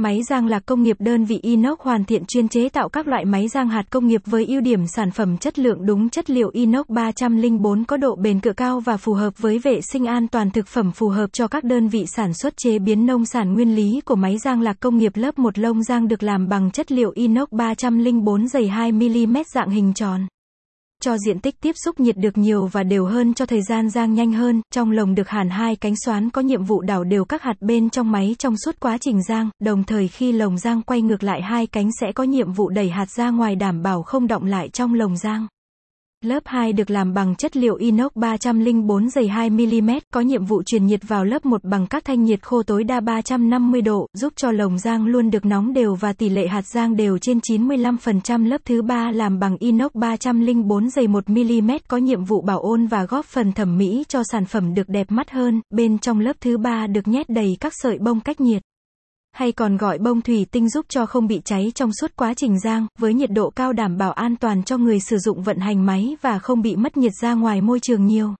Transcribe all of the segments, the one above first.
Máy rang lạc công nghiệp đơn vị inox hoàn thiện chuyên chế tạo các loại máy rang hạt công nghiệp với ưu điểm sản phẩm chất lượng đúng chất liệu inox 304 có độ bền cự cao và phù hợp với vệ sinh an toàn thực phẩm phù hợp cho các đơn vị sản xuất chế biến nông sản. Nguyên lý của máy rang lạc công nghiệp lớp một lông rang được làm bằng chất liệu inox 304 dày 2mm dạng hình tròn cho diện tích tiếp xúc nhiệt được nhiều và đều hơn cho thời gian rang nhanh hơn, trong lồng được hàn hai cánh xoán có nhiệm vụ đảo đều các hạt bên trong máy trong suốt quá trình rang, đồng thời khi lồng rang quay ngược lại hai cánh sẽ có nhiệm vụ đẩy hạt ra ngoài đảm bảo không động lại trong lồng rang. Lớp 2 được làm bằng chất liệu inox 304 dày 2mm, có nhiệm vụ truyền nhiệt vào lớp 1 bằng các thanh nhiệt khô tối đa 350 độ, giúp cho lồng rang luôn được nóng đều và tỷ lệ hạt rang đều trên 95%. Lớp thứ 3 làm bằng inox 304 dày 1mm, có nhiệm vụ bảo ôn và góp phần thẩm mỹ cho sản phẩm được đẹp mắt hơn. Bên trong lớp thứ 3 được nhét đầy các sợi bông cách nhiệt hay còn gọi bông thủy tinh giúp cho không bị cháy trong suốt quá trình rang, với nhiệt độ cao đảm bảo an toàn cho người sử dụng vận hành máy và không bị mất nhiệt ra ngoài môi trường nhiều.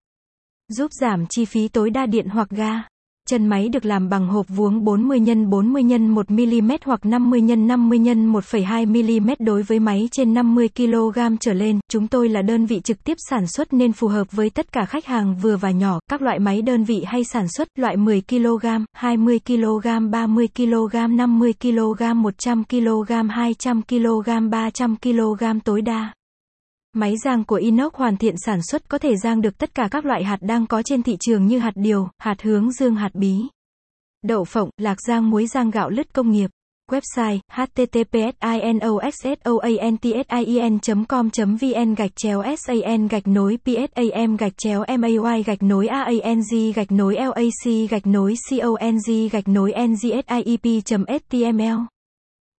Giúp giảm chi phí tối đa điện hoặc ga. Chân máy được làm bằng hộp vuông 40 x 40 x 1 mm hoặc 50 x 50 x 1,2 mm đối với máy trên 50 kg trở lên. Chúng tôi là đơn vị trực tiếp sản xuất nên phù hợp với tất cả khách hàng vừa và nhỏ. Các loại máy đơn vị hay sản xuất loại 10 kg, 20 kg, 30 kg, 50 kg, 100 kg, 200 kg, 300 kg tối đa. Máy rang của inox hoàn thiện sản xuất có thể rang được tất cả các loại hạt đang có trên thị trường như hạt điều, hạt hướng dương hạt bí, đậu phộng, lạc rang muối rang gạo lứt công nghiệp. Website https://inoxoantsin.com vn gạch chéo san gạch nối psam gạch chéo may gạch nối aang gạch nối lac gạch nối cong gạch nối ngsiep html